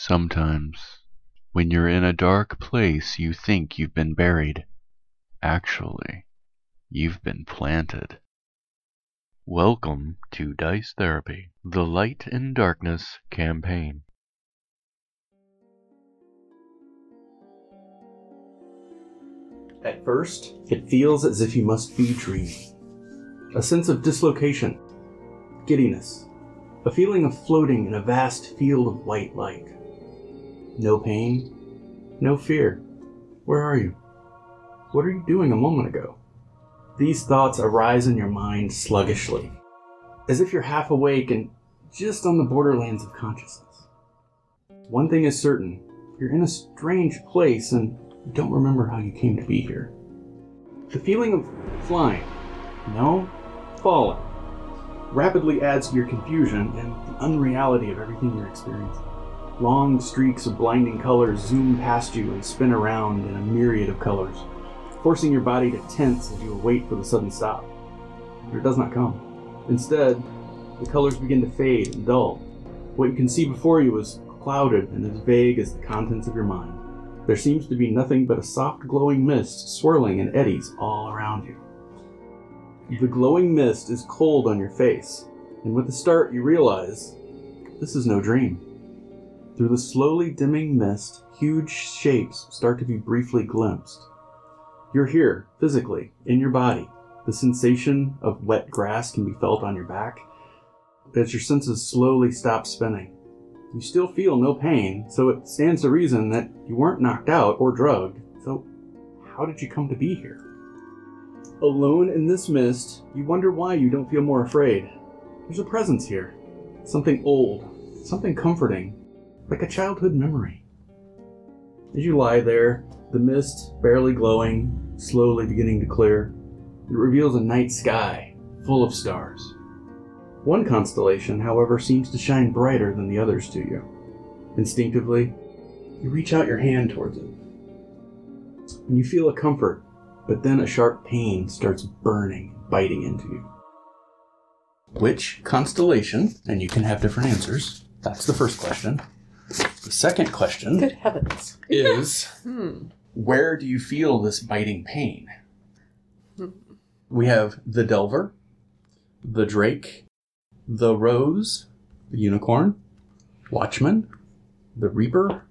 Sometimes, when you're in a dark place, you think you've been buried. Actually, you've been planted. Welcome to Dice Therapy, the Light and Darkness campaign. At first, it feels as if you must be dreaming. A sense of dislocation, giddiness, a feeling of floating in a vast field of white light. No pain, no fear. Where are you? What are you doing a moment ago? These thoughts arise in your mind sluggishly, as if you're half awake and just on the borderlands of consciousness. One thing is certain you're in a strange place and don't remember how you came to be here. The feeling of flying, no, falling, rapidly adds to your confusion and the unreality of everything you're experiencing. Long streaks of blinding colors zoom past you and spin around in a myriad of colors, forcing your body to tense as you await for the sudden stop. But it does not come. Instead, the colors begin to fade and dull. What you can see before you is clouded and as vague as the contents of your mind. There seems to be nothing but a soft glowing mist swirling in eddies all around you. The glowing mist is cold on your face, and with a start, you realize this is no dream. Through the slowly dimming mist, huge shapes start to be briefly glimpsed. You're here, physically, in your body. The sensation of wet grass can be felt on your back as your senses slowly stop spinning. You still feel no pain, so it stands to reason that you weren't knocked out or drugged. So, how did you come to be here? Alone in this mist, you wonder why you don't feel more afraid. There's a presence here. Something old, something comforting, like a childhood memory. As you lie there, the mist barely glowing, slowly beginning to clear, it reveals a night sky full of stars. One constellation, however, seems to shine brighter than the others to you. Instinctively, you reach out your hand towards it. And you feel a comfort, but then a sharp pain starts burning, biting into you. Which constellation, and you can have different answers, that's the first question. The second question Good heavens. is Hmm. where do you feel this biting pain? We have the Delver, the Drake, the Rose, the Unicorn, Watchman, the Reaper,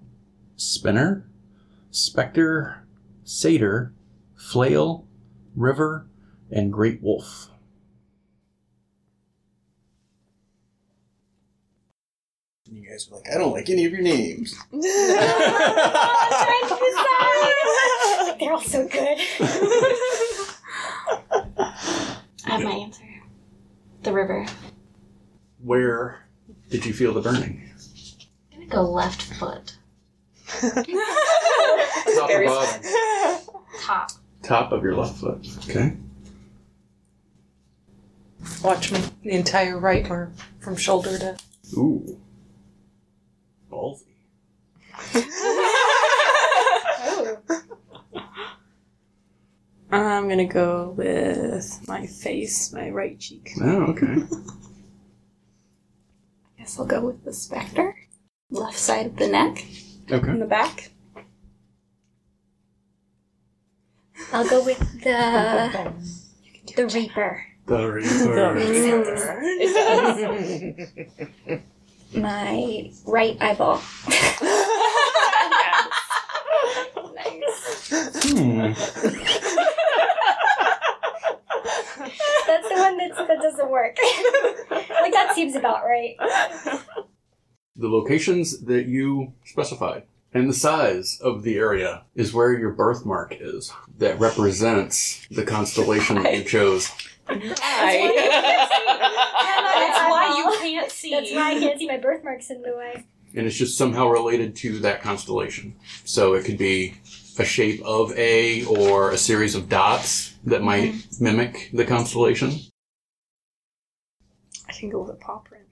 Spinner, Spectre, Satyr, Flail, River, and Great Wolf. You guys are like, I don't like any of your names. trying. They're all so good. I have my answer. The river. Where did you feel the burning? I'm gonna go left foot. Top or bottom? Top. Top of your left foot. Okay. Watch me. The entire right arm from shoulder to. Ooh. Ballsy. Oh. I'm gonna go with my face, my right cheek. Oh, okay. I guess I'll go with the specter. Left side of the neck. Okay. In the back. I'll go with the the reaper. The Reaper. My right eyeball. nice. Hmm. That's the one that's, that doesn't work. like that seems about right. The locations that you specified and the size of the area is where your birthmark is that represents the constellation that you chose. That's why you can't see. That's why I can't see my birthmarks in the way. And it's just somehow related to that constellation. So it could be a shape of A or a series of dots that might mm-hmm. mimic the constellation. I can go with a paw print.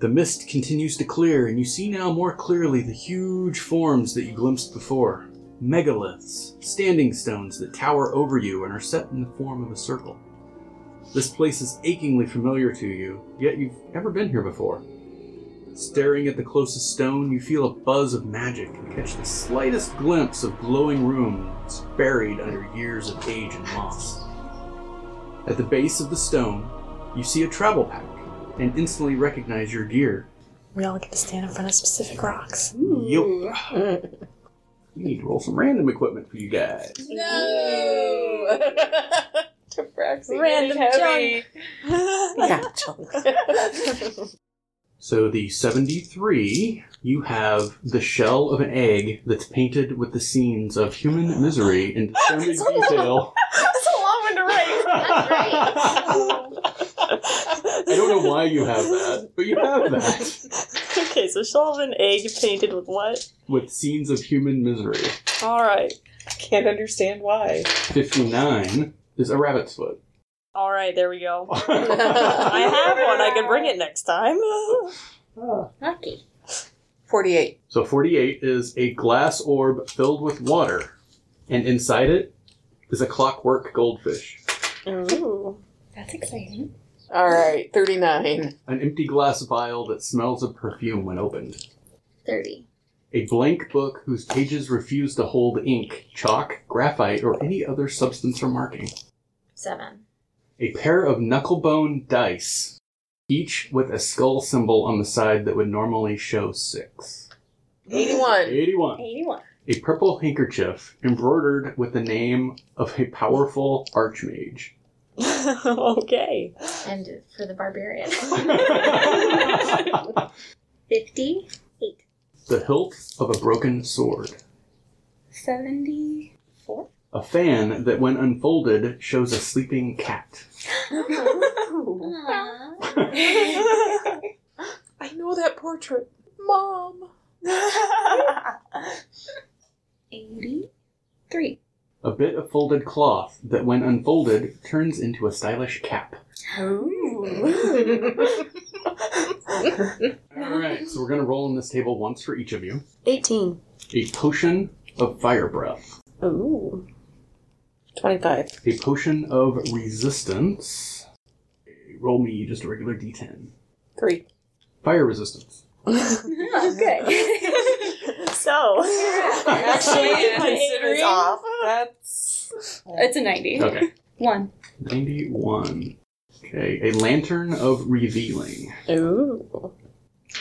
The mist continues to clear, and you see now more clearly the huge forms that you glimpsed before. Megaliths, standing stones that tower over you and are set in the form of a circle. This place is achingly familiar to you, yet you've never been here before. Staring at the closest stone, you feel a buzz of magic and catch the slightest glimpse of glowing runes buried under years of age and moss. At the base of the stone, you see a travel pack and instantly recognize your gear. We all get to stand in front of specific rocks. Yup. We need to roll some random equipment for you guys. No. Random heavy. yeah, chunk. So the 73, you have the shell of an egg that's painted with the scenes of human misery in astounding detail. That's a long one to write. I don't know why you have that, but you have that. okay, so shell of an egg painted with what? With scenes of human misery. Alright. I can't understand why. 59 is a rabbit's foot. Alright, there we go. I have one. I can bring it next time. Ah. Lucky. 48. So 48 is a glass orb filled with water, and inside it is a clockwork goldfish. Ooh. That's exciting. All right, 39. An empty glass vial that smells of perfume when opened. 30. A blank book whose pages refuse to hold ink, chalk, graphite, or any other substance or marking. 7. A pair of knucklebone dice, each with a skull symbol on the side that would normally show six. 81. 81. 81. A purple handkerchief embroidered with the name of a powerful archmage. okay. And for the barbarian. the hilt of a broken sword. 74. A fan that, when unfolded, shows a sleeping cat. I know that portrait. Mom. 83. A bit of folded cloth that, when unfolded, turns into a stylish cap. Alright, so we're gonna roll on this table once for each of you. 18. A potion of fire breath. Ooh. 25. A potion of resistance. Roll me just a regular d10. 3. Fire resistance. Good. so, Actually, my aim is considering off. that's. it's a 90. Okay. 1. 91. Okay, a lantern of revealing. Ooh.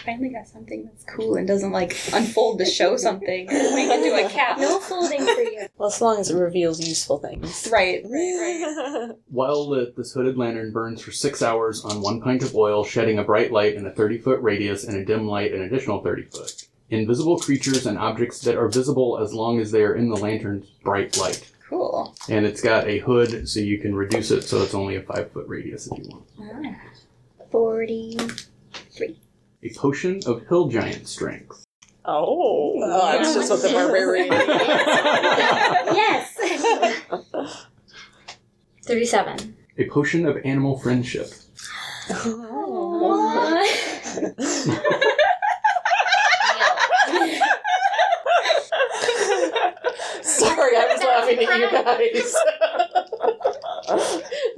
Finally got something that's cool and doesn't like unfold to show something. Make it do a cap. No folding for you. Well, as long as it reveals useful things. Right, right, right. While lit, this hooded lantern burns for six hours on one pint of oil, shedding a bright light in a 30 foot radius and a dim light an additional 30 foot. Invisible creatures and objects that are visible as long as they are in the lantern's bright light. Cool. And it's got a hood so you can reduce it so it's only a 5 foot radius if you want. Ah. 40. A potion of hill giant strength. oh. Oh, that's just what the barbarian yes! 37. A potion of animal friendship. Sorry, I was laughing at you guys.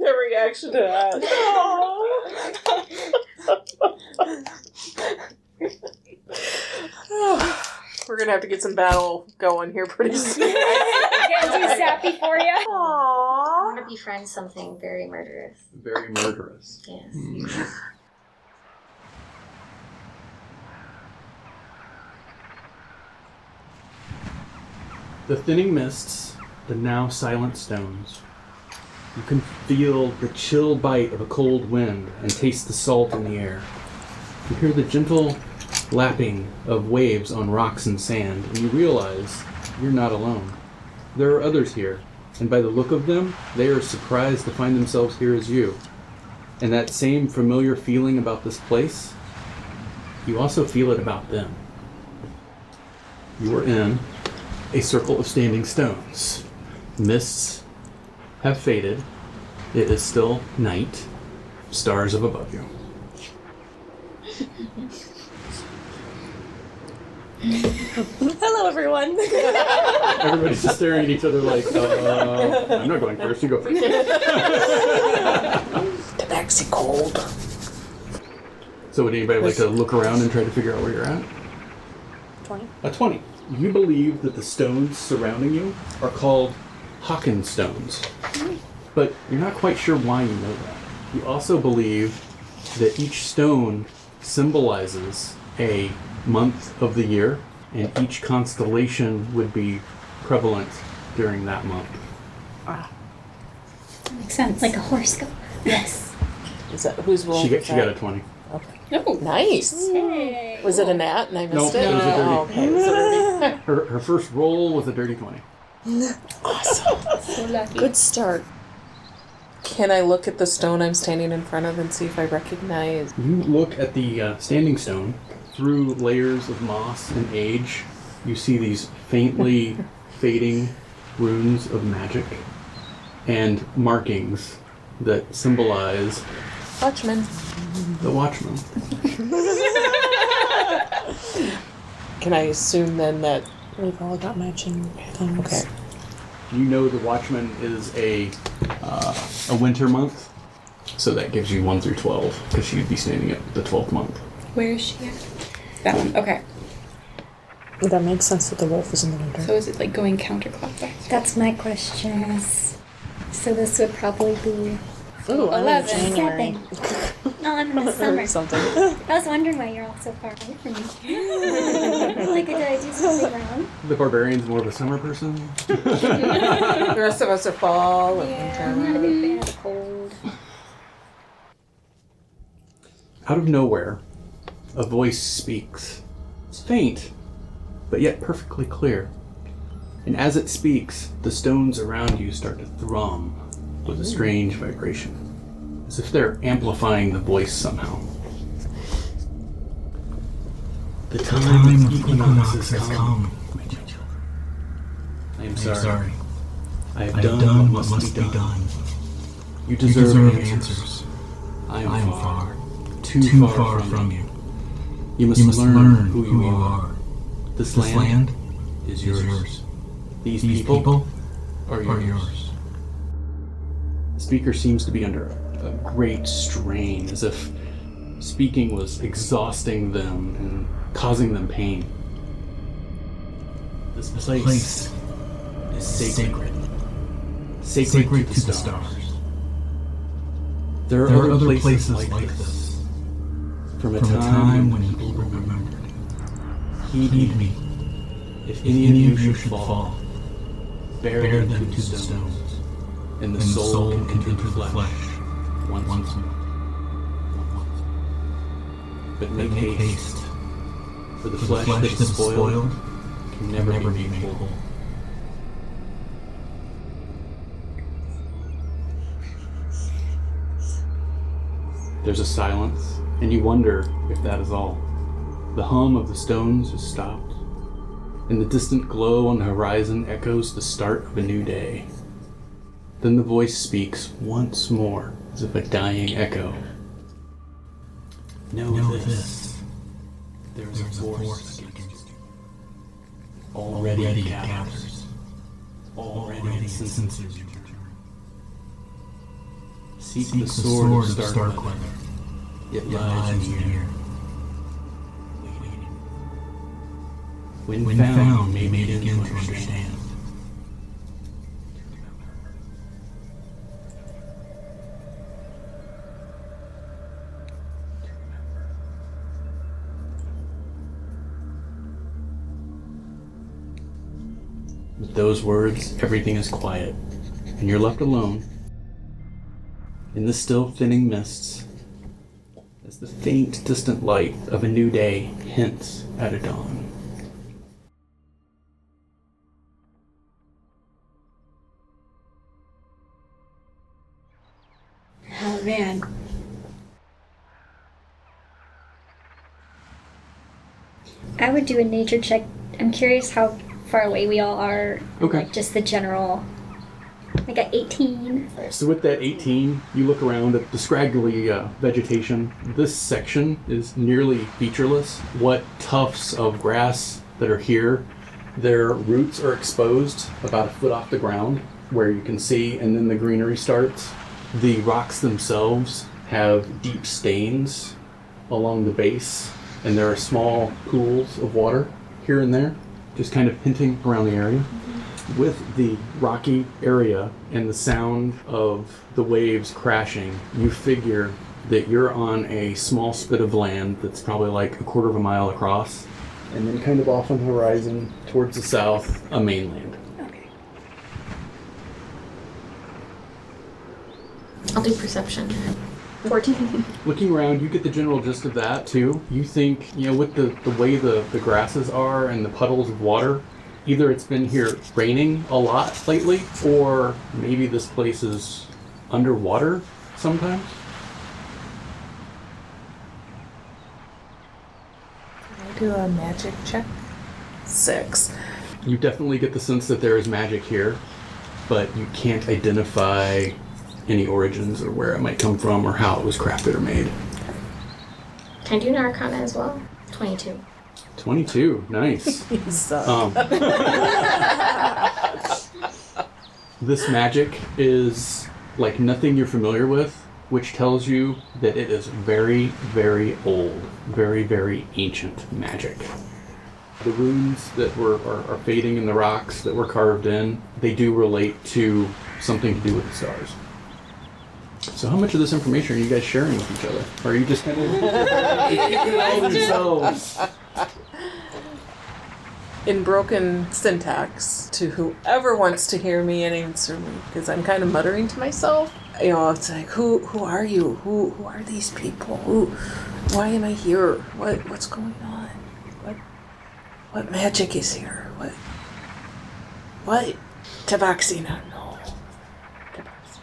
the reaction to that. We're gonna have to get some battle going here pretty soon. Getting too sappy for you? Aww. I want to befriend something very murderous. Very murderous. Yes. Hmm. The thinning mists, the now silent stones. You can feel the chill bite of a cold wind and taste the salt in the air. You hear the gentle lapping of waves on rocks and sand, and you realize you're not alone. There are others here, and by the look of them, they are surprised to find themselves here as you. And that same familiar feeling about this place, you also feel it about them. You are in a circle of standing stones. Mists have faded. It is still night. Stars up above you. Hello, everyone. Everybody's just staring at each other like, uh, I'm not going first, you go first. the Tabaxi cold. So would anybody like to look around and try to figure out where you're at? 20. A 20. You believe that the stones surrounding you are called Hawken stones. But you're not quite sure why you know that. You also believe that each stone symbolizes a month of the year, and each constellation would be prevalent during that month. Ah, Makes sense. Like a horoscope. yes. Is that who's roll? She got, was she got a that? 20. Oh, Nice. Hey. Was it a nat and I Nope, missed it? it was a dirty. Oh, okay. It was a dirty. Her, her first roll was a dirty 20. Awesome. so lucky. Good start. Can I look at the stone I'm standing in front of and see if I recognize? You look at the uh, standing stone through layers of moss and age. You see these faintly fading runes of magic and markings that symbolize Watchman. the Watchman. Can I assume then that? We've all got matching things. Okay. You know the Watchman is a uh, a winter month, so that gives you one through twelve because she'd be standing at the twelfth month. Where is she at? That one. Okay. That makes sense that the wolf is in the winter. So is it like going counterclockwise? That's my question. So this would probably be Ooh, I like Eleven. January. seven. No, oh, I'm in the summer. something. I was wondering why you're all so far away from me. like, did I do something wrong? The barbarian's more of a summer person. the rest of us are fall and Yeah, I'm not a winter. big fan of cold. Out of nowhere, a voice speaks. It's faint, but yet perfectly clear. And as it speaks, the stones around you start to thrum with a strange vibration, as if they're amplifying the voice somehow. The The time, time of of equinox equinox has come. my children. I am I sorry. sorry. I have I done, have done what must, be, done. You You deserve, deserve answers. answers. I am, I am far, far, too, too far, far from, from you. you. You must, You must learn, who, you, are. are. This, This land is is yours. yours. These, These people, people are, are yours. The speaker seems to be under a, great strain, as if speaking was exhausting them and causing them pain. This place, Place is sacred. sacred, Sacred, to, to the the stars. stars. There are, There are other other places, places like, like this. From a From time, when people remembered. Heed Heed me. If If any, of you should fall, bear, bear them, them to the stones, and the, and soul, soul can enter the flesh, once, once more. But But make, make haste, haste, for the for flesh, the flesh that is spoiled, can can never, never be made whole. There's a silence, and you wonder if that is all. The hum of the stones has stopped, and the distant glow on the horizon echoes the start of a new day. Then the voice speaks once more, as if a dying echo. Know, Know this. this. There is a force force against you. Already, Already gathers. Already, Already senses you. Seek, Seek the sword, of Stark weather. It It lies near. near. When, When found, found, may may begin to understand. understand. Those words, everything is quiet, and you're left alone in the still thinning mists as the faint, distant light of a new day hints at a dawn. Oh man. I would do a nature check. I'm curious how far away we all are. Okay. Like just the general. Like a 18. So with that 18, you look around at the scraggly uh, vegetation. This section is nearly featureless. What tufts of grass that are here, their roots are exposed about a foot off the ground, where you can see, and then the greenery starts. The rocks themselves have deep stains along the base, and there are small pools of water here and there, just kind of hinting around the area. With the rocky area and the sound of the waves crashing, you figure that you're on a small spit of land that's probably like a quarter of a mile across, and then kind of off on the horizon towards the south, a mainland. Okay. I'll do perception. 14. Looking around, you get the general gist of that too. You think, you know, with the, the way the, the grasses are and the puddles of water, either it's been here raining a lot lately, or maybe this place is underwater sometimes. Can I do a magic check? Six. You definitely get the sense that there is magic here, but you can't identify any origins or where it might come from or how it was crafted or made. Can I do an arcana as well? 22. 22, nice. You suck. Um, this magic is like nothing you're familiar with, which tells you that it is very, very old, very, very ancient magic. The runes that were are, are fading in the rocks that were carved in, they do relate to something to do with the stars. So, how much of this information are you guys sharing with each other? Or are you just kind of keeping it all to yourselves? in broken syntax to whoever wants to hear me and answer me because I'm kind of muttering to myself. You know, it's like, who who are you? Who who are these people? Who why am I here? What what's going on? What what magic is here? What what Tabaxi know? Tabaxi.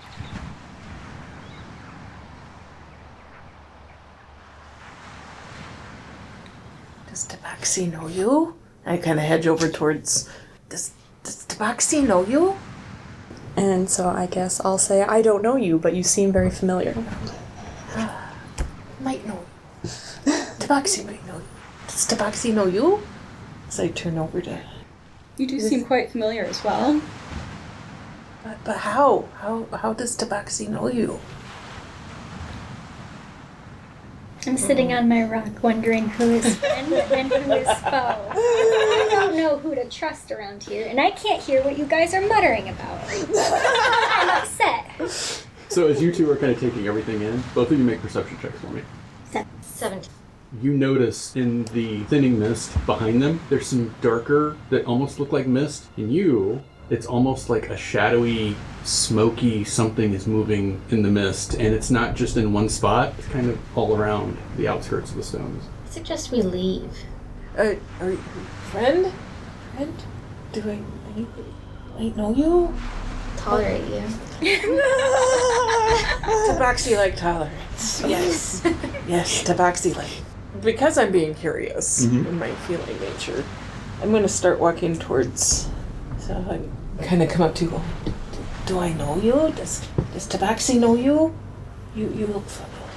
Does Tabaxi know you? I kind of hedge over towards. Does Does Tabaxi know you? And so I guess I'll say, I don't know you, but you seem very familiar. Might know you. Tabaxi might know you. Does Tabaxi know you? As I turn over to. You do seem quite familiar as well. But, but how? How how does Tabaxi know you? I'm sitting on my rock wondering who is friend and who is foe. I don't know who to trust around here, and I can't hear what you guys are muttering about. I'm upset. So as you two are kind of taking everything in, both of you make perception checks for me. 17. You notice in the thinning mist behind them, there's some darker that almost look like mist. In you, it's almost like a shadowy, smoky something is moving in the mist, and it's not just in one spot. It's kind of all around the outskirts of the stones. I suggest we leave. Uh, are you friend? Friend? Do I I, I know you? Tolerate you. Tabaxi like tolerance. Yes. yes, Tabaxi like. Because I'm being curious Mhm. in my feeling nature, I'm going to start walking towards. So I kind of come up to you. "Do- Do I know you? Does Does Tabaxi know you? You you look familiar.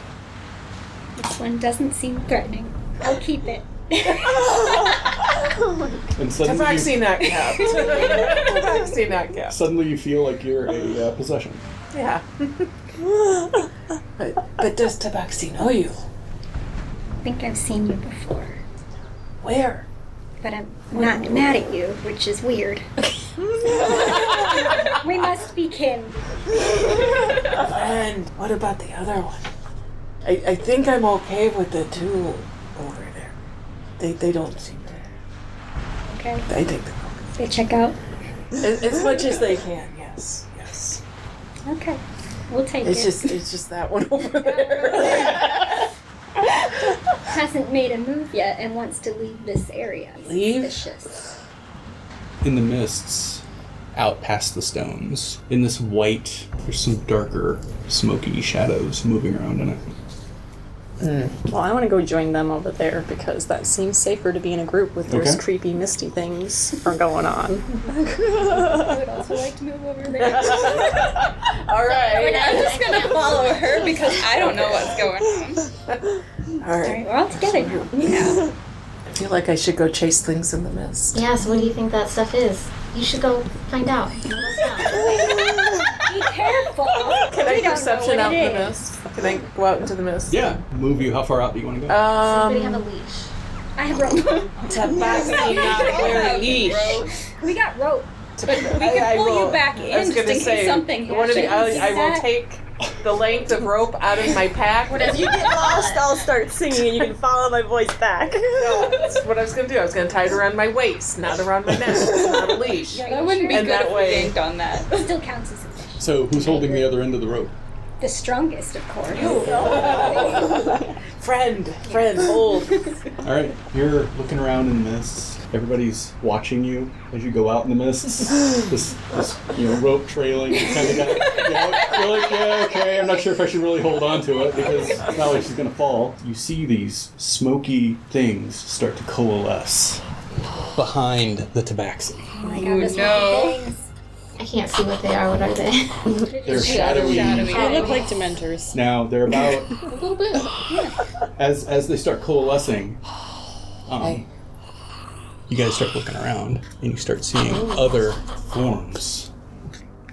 This one doesn't seem threatening. I'll keep it. And suddenly, Tabaxi not capped. Tabaxi not capped. suddenly you feel like you're a uh, possession. Yeah. but, but does Tabaxi know you? I think I've seen you before, Where? but I'm not mad at you, which is weird. we must be kin. And what about the other one? I, I think I'm okay with the two over there. They they don't seem to. Okay, I think they're they check out. As, as much as they can. Yes. Yes. Okay, we'll take It's it. just it's just that one over there. Hasn't made a move yet and wants to leave this area. Leave? Suspicious. In the mists, out past the stones, in this white, there's some darker, smoky shadows moving around in it. Hmm. Well, I want to go join them over there because that seems safer to be in a group with those Okay. creepy, misty things are going on. I would also like to move over there. All right. I'm just gonna follow her because I don't know what's going on. All Alright, we're all together now. Yeah. I feel like I should go chase things in the mist. Yeah, so what do you think that stuff is? You should go find out. Let us know. Careful. Can I We perception out it in the mist? Can I go out into the mist? Yeah. Move you. How far out do you want to go? Somebody have a Um, leash. I have rope. Tabaxi not wear a leash. we got rope. But we can pull you back in I was just gonna case say, something one of the. I, I will take the length of rope out of my pack. If you get lost, I'll start singing and you can follow my voice back. No, that's what I was gonna do. I was gonna tie it around my waist, not around my neck. It's not a leash. That wouldn't be And good that if way- we yanked on that. Still counts as So who's holding the other end of the rope? the strongest, of course. Friend, friend, hold. All right, you're looking around in the mists. Everybody's watching you as you go out in the mists. this, this, you know, rope trailing. You kind of got, you know, you're like, yeah, okay. I'm not sure if I should really hold on to it because it's not like she's gonna fall. You see these smoky things start to coalesce behind the tabaxi. Oh my god, this no. things. I can't see what they are. What are they? They're shadowy. Shadowy. They look like Dementors. Now they're about a little bit. as as they start coalescing, um, you guys start looking around and you start seeing other forms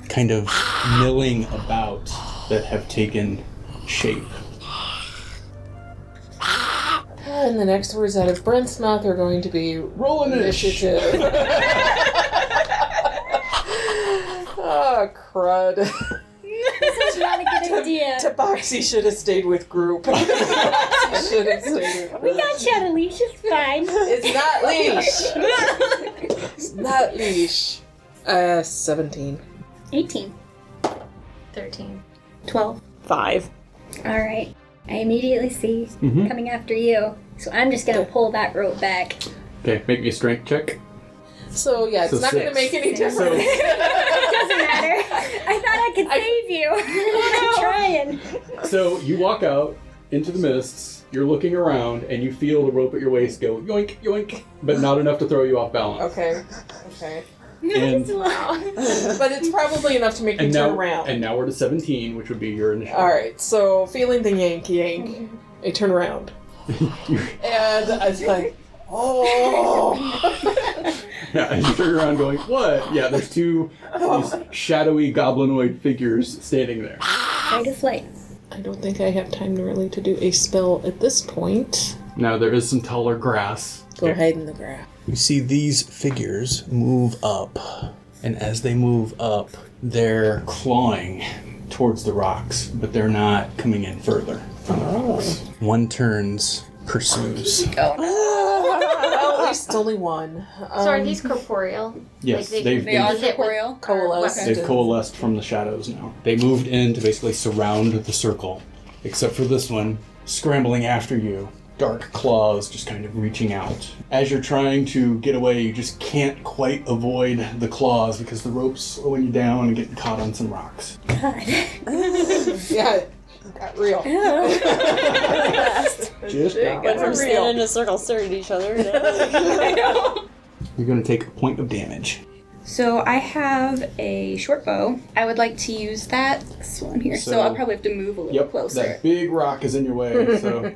kind of milling about that have taken shape. And the next words out of Brent's mouth are going to be roll initiative. oh, crud. This is not a good idea. Tabaxi should have stayed with group. Tabaxi should have stayed with We got Shadow Leash, it's fine. It's not leash. it's not leash. Uh, 17. 18. 13. 12. Five. Alright. I immediately see Mhm. coming after you. So I'm just gonna pull that rope back. Okay, make me a strength check. So, yeah, it's So not going to make any Six. difference. It doesn't matter. I thought I could save you. I'm trying. So you walk out into the mists. You're looking around and you feel the rope at your waist go yoink yoink, but not enough to throw you off balance. okay, okay. And, But it's probably enough to make you and turn around. and now we're to 17, which would be your initial. Alright, so feeling the yank yank, I turn around. And I was like, oh. Yeah, and you turn around going, what? Yeah, there's two these shadowy goblinoid figures standing there. Fight or flight. I don't think I have time really to do a spell at this point. Now there is some taller grass. Go hide in the grass. You see these figures move up, and as they move up, they're clawing towards the rocks, but they're not coming in further from the rocks. Oh. One turns, pursues. well, at least only one. Um, So are these corporeal? Yes, Like they've, They are Is it corporeal. coalesced? they've coalesced from the shadows now. They moved in to basically surround the circle, except for this one scrambling after you. Dark claws just kind of reaching out. As you're trying to get away, you just can't quite avoid the claws because the rope's slowing you down and getting caught on some rocks. Yeah, it got real. Just got Went from standing in a circle staring at each other. You're going to take a point of damage. So I have a short bow. I would like to use that this one here. So, So- I'll probably have to move a little Yep, closer. that big rock is in your way, so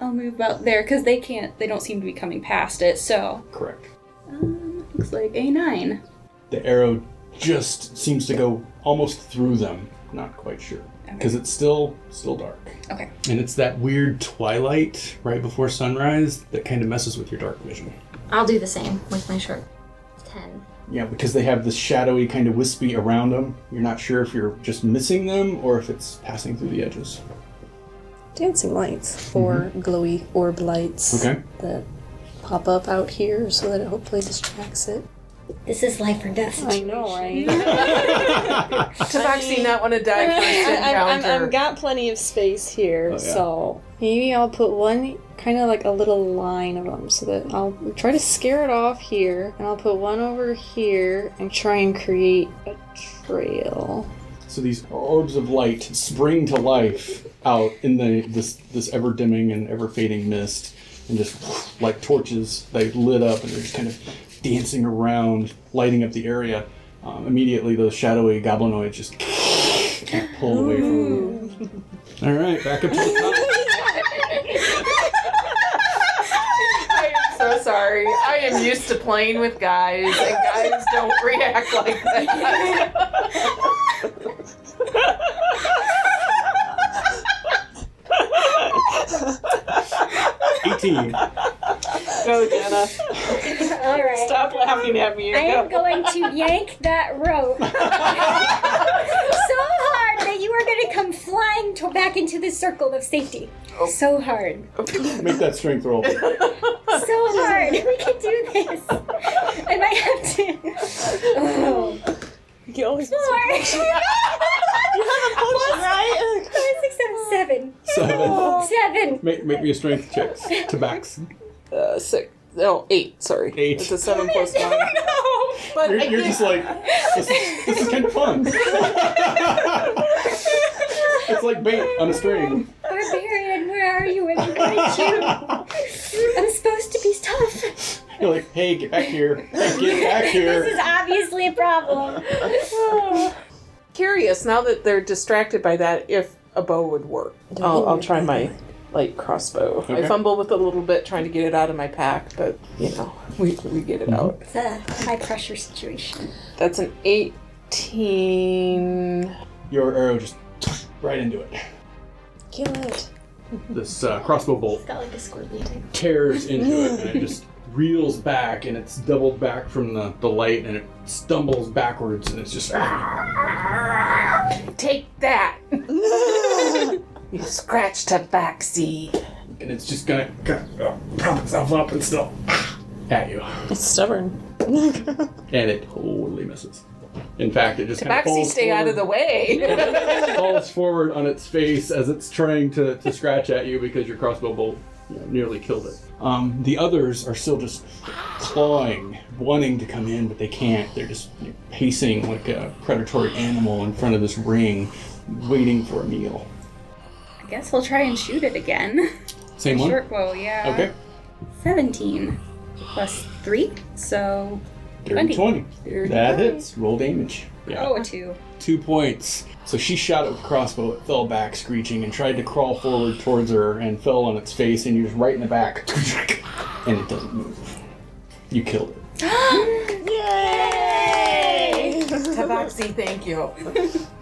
I'll move about there because they can't. They don't seem to be coming past it. So correct. um, looks like a nine. The arrow just seems to go almost through them. Not quite sure because it's still still dark. Okay. And it's that weird twilight right before sunrise that kind of messes with your dark vision. I'll do the same with my short 10. Yeah, because they have this shadowy kind of wispy around them. You're not sure if you're just missing them or if it's passing through the edges. Dancing lights or mm-hmm. glowy orb lights Okay. that pop up out here so that it hopefully distracts it. This is life or death. I know, right? Tabaxi not want to die first I, I'm, encounter. I've got plenty of space here, Oh, yeah. so maybe I'll put one kind of like a little line of them so that I'll try to scare it off here, and I'll put one over here and try and create a trail. So these orbs of light spring to life out in the this this ever dimming and ever fading mist, and just like torches, they lit up and they're just kind of dancing around, lighting up the area. Um, immediately, those shadowy goblinoids just pull away from them. All right, back up to the top. I am so sorry. I am used to playing with guys, and guys don't react like that. Eighteen. Go, Jenna. All right. Stop laughing at me. I and am going to yank that rope so hard that you are going to come flying to back into the circle of safety. So hard. Make that strength roll. So hard. We can do this. I might have to. Oh. You can always Four. right? Five, six, seven, seven. Seven. Seven. Make, make me a strength check. Tabax. Uh, six. No, eight. Sorry. Eight. It's a seven plus one. But You're, you're just like, this is, this is kind of fun. it's like bait on a string. Barbarian, where are you? I'm behind you. I'm supposed to be tough. You're like, hey, get back here. Hey, get back here! This is obviously a problem. curious now that they're distracted by that if a bow would work. I'll, I'll try my light crossbow. Okay. I fumble with it a little bit trying to get it out of my pack, but you know, we, we get it out. It's a high pressure situation. That's an 18. Your arrow just right into it. Kill it. This uh, crossbow bolt Got like a scorpion type. tears into it and it just reels back and it's doubled back from the, the light and it stumbles backwards and it's just Take that! you scratched a backseat. and it's just gonna, gonna uh, prop itself up and still at you It's stubborn. and it totally misses. In fact, it just kind of Tabaxi, falls stay out of forward- the way. falls forward on its face as it's trying to, to scratch at you because your crossbow bolt you know, nearly killed it. Um, the others are still just clawing, wanting to come in, but they can't. They're just pacing like a predatory animal in front of this ring, waiting for a meal. I guess we'll try and shoot it again. Same one? Short bow, yeah. Okay. 17 plus 3, so. Dirty 20. 20. That hits. Roll damage. Oh, yeah. Oh, a 2. Two points. So she shot it with crossbow. It fell back screeching and tried to crawl forward towards her and fell on its face and you're just right in the back. And it doesn't move. You killed it. Yay! Tabaxi, thank you.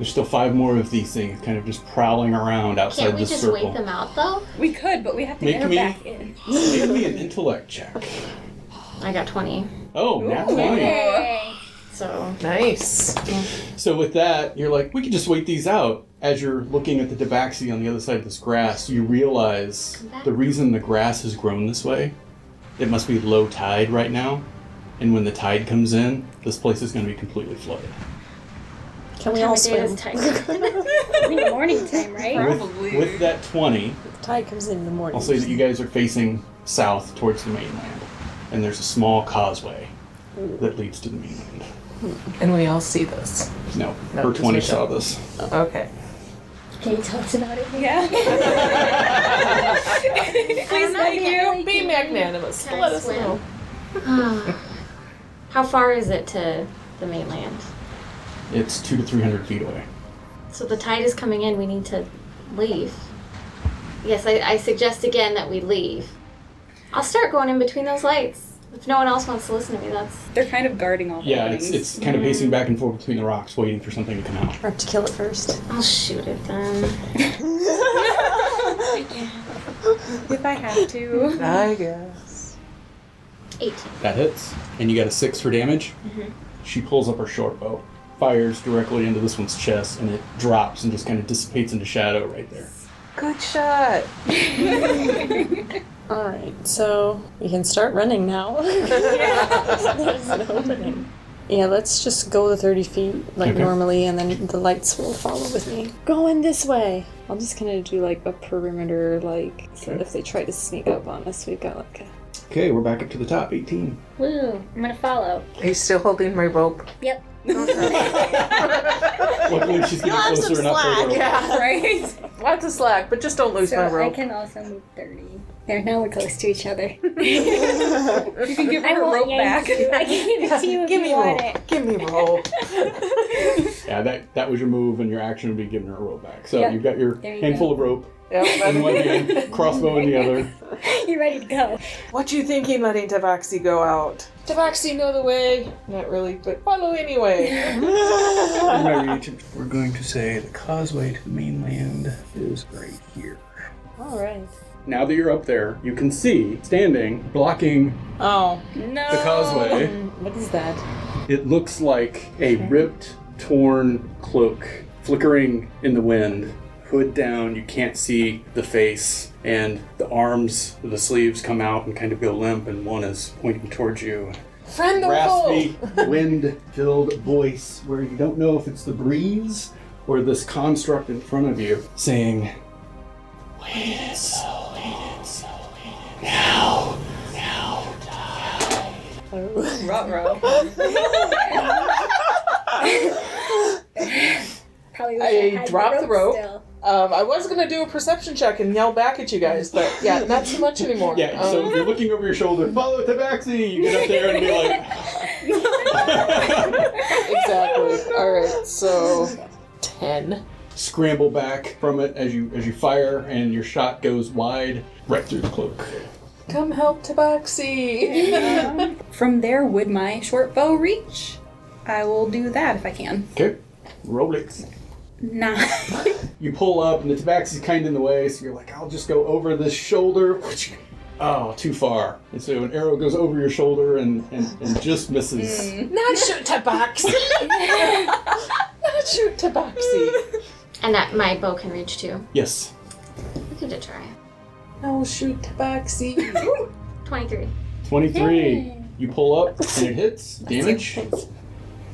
There's still five more of these things kind of just prowling around outside Can't we this just circle. wait them out though? We could, but we have to Make get her me- back in. Make me an intellect check. I got 20. Oh, nat 20. Hey. So, Nice. So with that, you're like, we could just wait these out. As you're looking at the tabaxi on the other side of this grass, you realize the reason the grass has grown this way, it must be low tide right now. And when the tide comes in, this place is going to be completely flooded. Can we all of day is swim? tight. I morning time, right? With, with that 20, The tide comes in in the morning. I'll say that you guys are facing south towards the mainland. And there's a small causeway hmm. that leads to the mainland. Hmm. And we all see this. No, No, her 'cause 20 we saw don't. this. Okay. Can you tell us about it? Yeah. Please, thank you. Be magnanimous. Can I Let us swim? know. Ah. How far is it to the mainland? It's two to 300 feet away. So the tide is coming in. We need to leave. Yes, I, I suggest again that we leave. I'll start going in between those lights. If no one else wants to listen to me, that's They're kind of guarding all the Yeah, it's, it's kind of mm-hmm. pacing back and forth between the rocks, waiting for something to come out. Or to kill it first. I'll shoot it then. if I have to. I guess. 18. That hits. And you got a six for damage. Mm-hmm. She pulls up her short bow, fires directly into this one's chest, and it drops and just kind of dissipates into shadow right there. Good shot. Alright, so we can start running now. There's an opening. Yeah, let's just go the 30 feet like Okay. normally, and then the lights will follow with me. Going this way. I'm just gonna do like a perimeter, like, so Okay. if they try to sneak up on us, we've got like a. Okay, we're back up to the top, 18. Woo! I'm gonna follow. Are you still holding my rope? Yep. Luckily, she's getting have some closer enough. slack. for. Yeah. Right? Lots of slack, but just don't lose So my I rope. can also move 30. There, now we're close to each other. You can give I her a won't rope yank back. you. I can give it to you if Give you me want rope. it. Give me rope. Yeah, that that was your move, and your action would be giving her a rope back. So Yep. you've got your There you handful of rope Yep. in one hand, crossbow in the other. You're ready to go. What you thinking letting Tabaxi go out? Tabaxi know the way. Not really, but follow anyway. My region, we're going to say the causeway to the mainland is right here. All right. Now that you're up there, you can see standing, blocking Oh, No. the causeway. what is that? It looks like a ripped, torn cloak flickering in the wind. Hood down, you can't see the face, and the arms, the sleeves come out and kind of go limp, and one is pointing towards you. Friend of Raspy, wind filled voice where you don't know if it's the breeze or this construct in front of you saying, Wait so, wait so, wait now, now, die. Ruh-roh. Probably wish I I, dropped the rope. Still. Um, I was gonna do a perception check and yell back at you guys, but yeah, not so much anymore. Yeah, so Um, you're looking over your shoulder, follow Tabaxi! You get up there and be like, exactly. All right, so ten. scramble back from it as you as you fire, and your shot goes wide right through the cloak. Come help Tabaxi. From there, would my short bow reach? I will do that if I can. Okay, roll it. Nah. You pull up, and the Tabaxi's kind of in the way, so you're like, I'll just go over this shoulder. Oh, too far. And so an arrow goes over your shoulder and, and, and just misses. Mm. Not shoot Tabaxi. Not shoot Tabaxi. And that my bow can reach too. Yes. We give it a try. No shoot Tabaxi. 23. 23. You pull up, and it hits. Damage.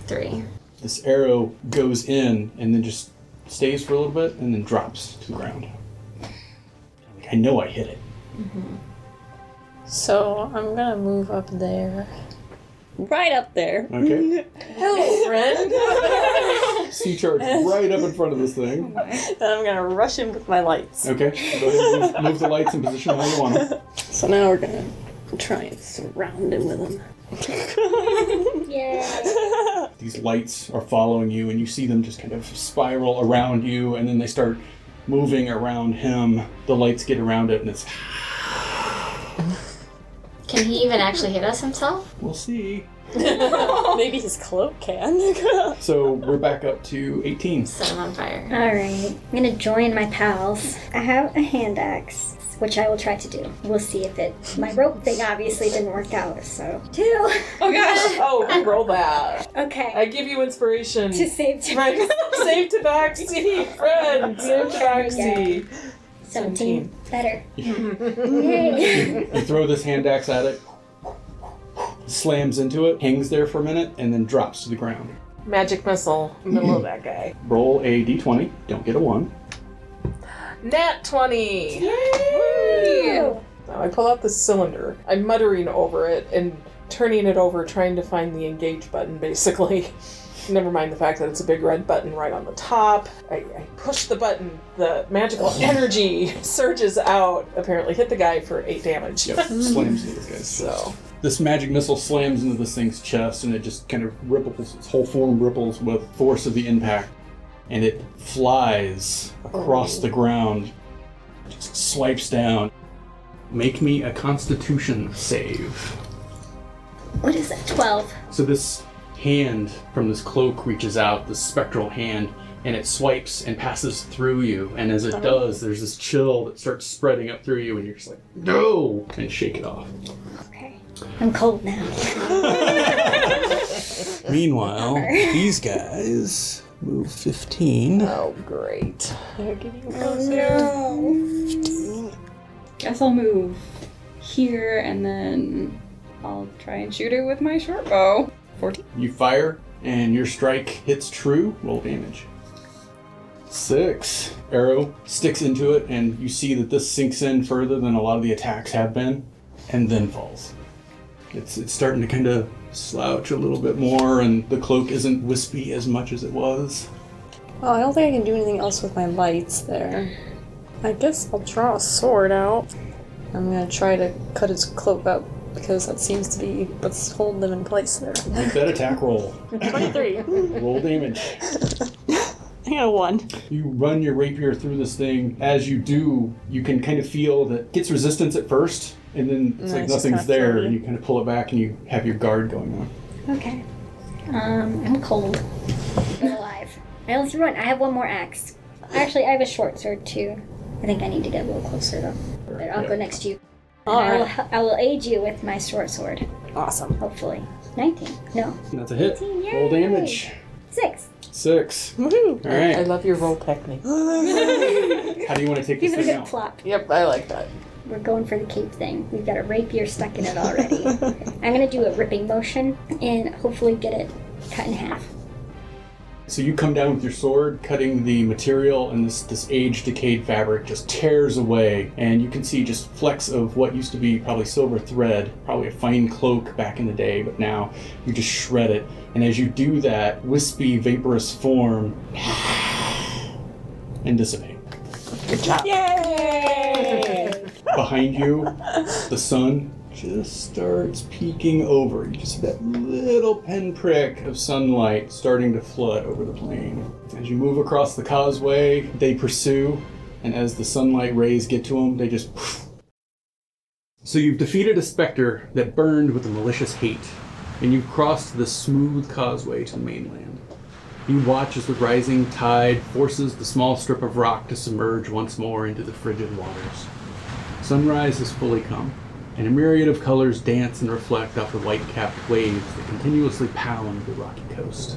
Three. This arrow goes in and then just stays for a little bit and then drops to the ground. Like, I know I hit it. Mm-hmm. So I'm gonna move up there. Right up there. Okay. Hello, friend. Sea charge right up in front of this thing. Then I'm gonna rush in with my lights. Okay. Go ahead and move, move the lights in position how you want them. So now we're gonna try and surround him with them. Yay. These lights are following you, and you see them just kind of spiral around you, and then they start moving around him. The lights get around it, and it's. Can he even actually hit us himself? We'll see. Maybe his cloak can. So we're back up to 18. Set him on fire. Alright, I'm gonna join my pals. I have a hand axe, which I will try to do. We'll see if it. My rope thing obviously didn't work out, so. Two! Oh gosh. Oh, roll that. Okay. I give you inspiration. to save two. Right. Save Tabaxi, friend. Save Tabaxi. 17. Better. Yay. You throw this hand axe at it, slams into it, hangs there for a minute, and then drops to the ground. Magic missile, middle of that guy. Roll a d20. Don't get a 1. Nat 20! Now I pull out the cylinder. I'm muttering over it and turning it over, trying to find the engage button, basically. Never mind the fact that it's a big red button right on the top. I, I push the button. The magical energy surges out. Apparently, hit the guy for eight damage. Yep, slams into this guy's So, This magic missile slams into this thing's chest, and it just kind of ripples, its whole form ripples with force of the impact, and it flies across the oh. ground, just swipes down. Make me a constitution save. What is that? 12. So this hand from this cloak reaches out, this spectral hand, and it swipes and passes through you. And as it oh. does, there's this chill that starts spreading up through you, and you're just like, no! And shake it off. Okay. I'm cold now. Meanwhile, these guys move 15. oh, great. They're getting oh, Guess I'll move here and then I'll try and shoot it with my short bow. 14. You fire, and your strike hits true. Roll damage. Six. Arrow sticks into it, and you see that this sinks in further than a lot of the attacks have been, and then falls. It's, it's starting to kind of slouch a little bit more, and the cloak isn't wispy as much as it was. Well, I don't think I can do anything else with my lights there. I guess I'll draw a sword out. I'm gonna try to cut his cloak up because that seems to be what's holding them in place there. Make that attack roll. 23. Roll damage. I got a one. You run your rapier through this thing. As you do, you can kind of feel that it gets resistance at first, and then it's then like it's nothing's there, floaty. and you kind of pull it back, and you have your guard going on. Okay. Um, I'm cold. I'm alive. I only have one. I have one more axe. Actually, I have a short sword too. I think I need to get a little closer though. But I'll go next to you. And I, will, I will aid you with my short sword. Awesome. Hopefully. 19. No. That's a hit. 18, yay! Roll damage. 6. Six. Woohoo! All I love your roll technique. How do you want to take this Give it a thing good out? plop. Yep, I like that. We're going for the cape thing. We've got a rapier stuck in it already. I'm gonna do a ripping motion and hopefully get it cut in half. So you come down with your sword, cutting the material, and this this age decayed fabric just tears away, and you can see just flecks of what used to be probably silver thread, probably a fine cloak back in the day, but now you just shred it. And as you do that, wispy, vaporous form and dissipate. Good job. Yay! Behind you, the sun just starts peeking over. You just see that little pinprick of sunlight starting to flood over the plain. As you move across the causeway, they pursue, and as the sunlight rays get to them, they just. So you've defeated a specter that burned with a malicious hate, and you've crossed the smooth causeway to the mainland. You watch as the rising tide forces the small strip of rock to submerge once more into the frigid waters. Sunrise has fully come, and a myriad of colors dance and reflect off the white-capped waves that continuously pound the rocky coast.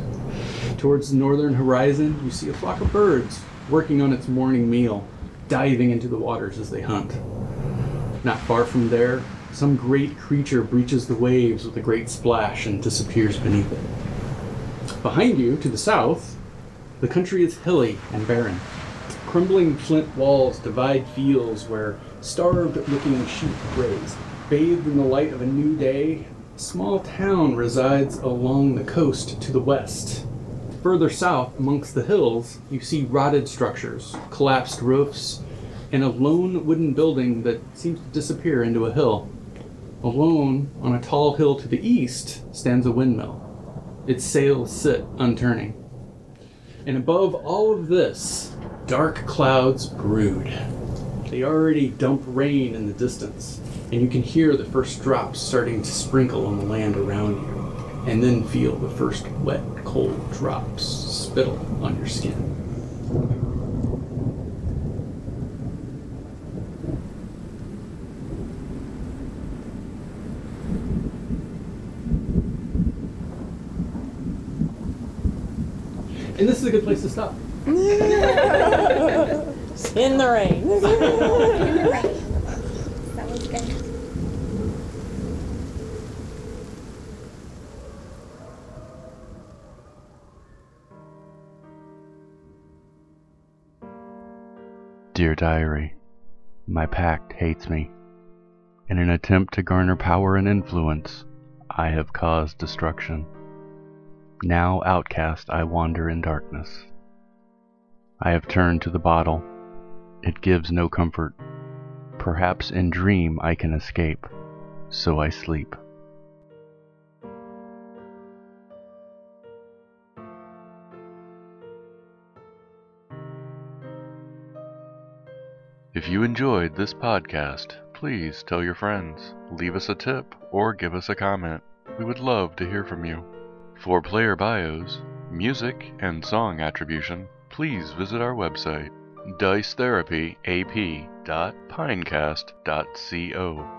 Towards the northern horizon, you see a flock of birds working on its morning meal, diving into the waters as they hunt. Not far from there, some great creature breaches the waves with a great splash and disappears beneath it. Behind you, to the south, the country is hilly and barren. Crumbling flint walls divide fields where starved looking sheep graze. Bathed in the light of a new day, a small town resides along the coast to the west. Further south, amongst the hills, you see rotted structures, collapsed roofs, and a lone wooden building that seems to disappear into a hill. Alone, on a tall hill to the east, stands a windmill. Its sails sit unturning. And above all of this, dark clouds brood. They already dump rain in the distance, and you can hear the first drops starting to sprinkle on the land around you, and then feel the first wet, cold drops spittle on your skin. And this is a good place to stop. In the rain. In the rain. That was good. Dear Diary, my pact hates me. In an attempt to garner power and influence, I have caused destruction. Now outcast, I wander in darkness. I have turned to the bottle. It gives no comfort. Perhaps in dream I can escape, so I sleep. If you enjoyed this podcast, please tell your friends, leave us a tip, or give us a comment. We would love to hear from you. For player bios, music, and song attribution, please visit our website, dicetherapyap.pinecast.co.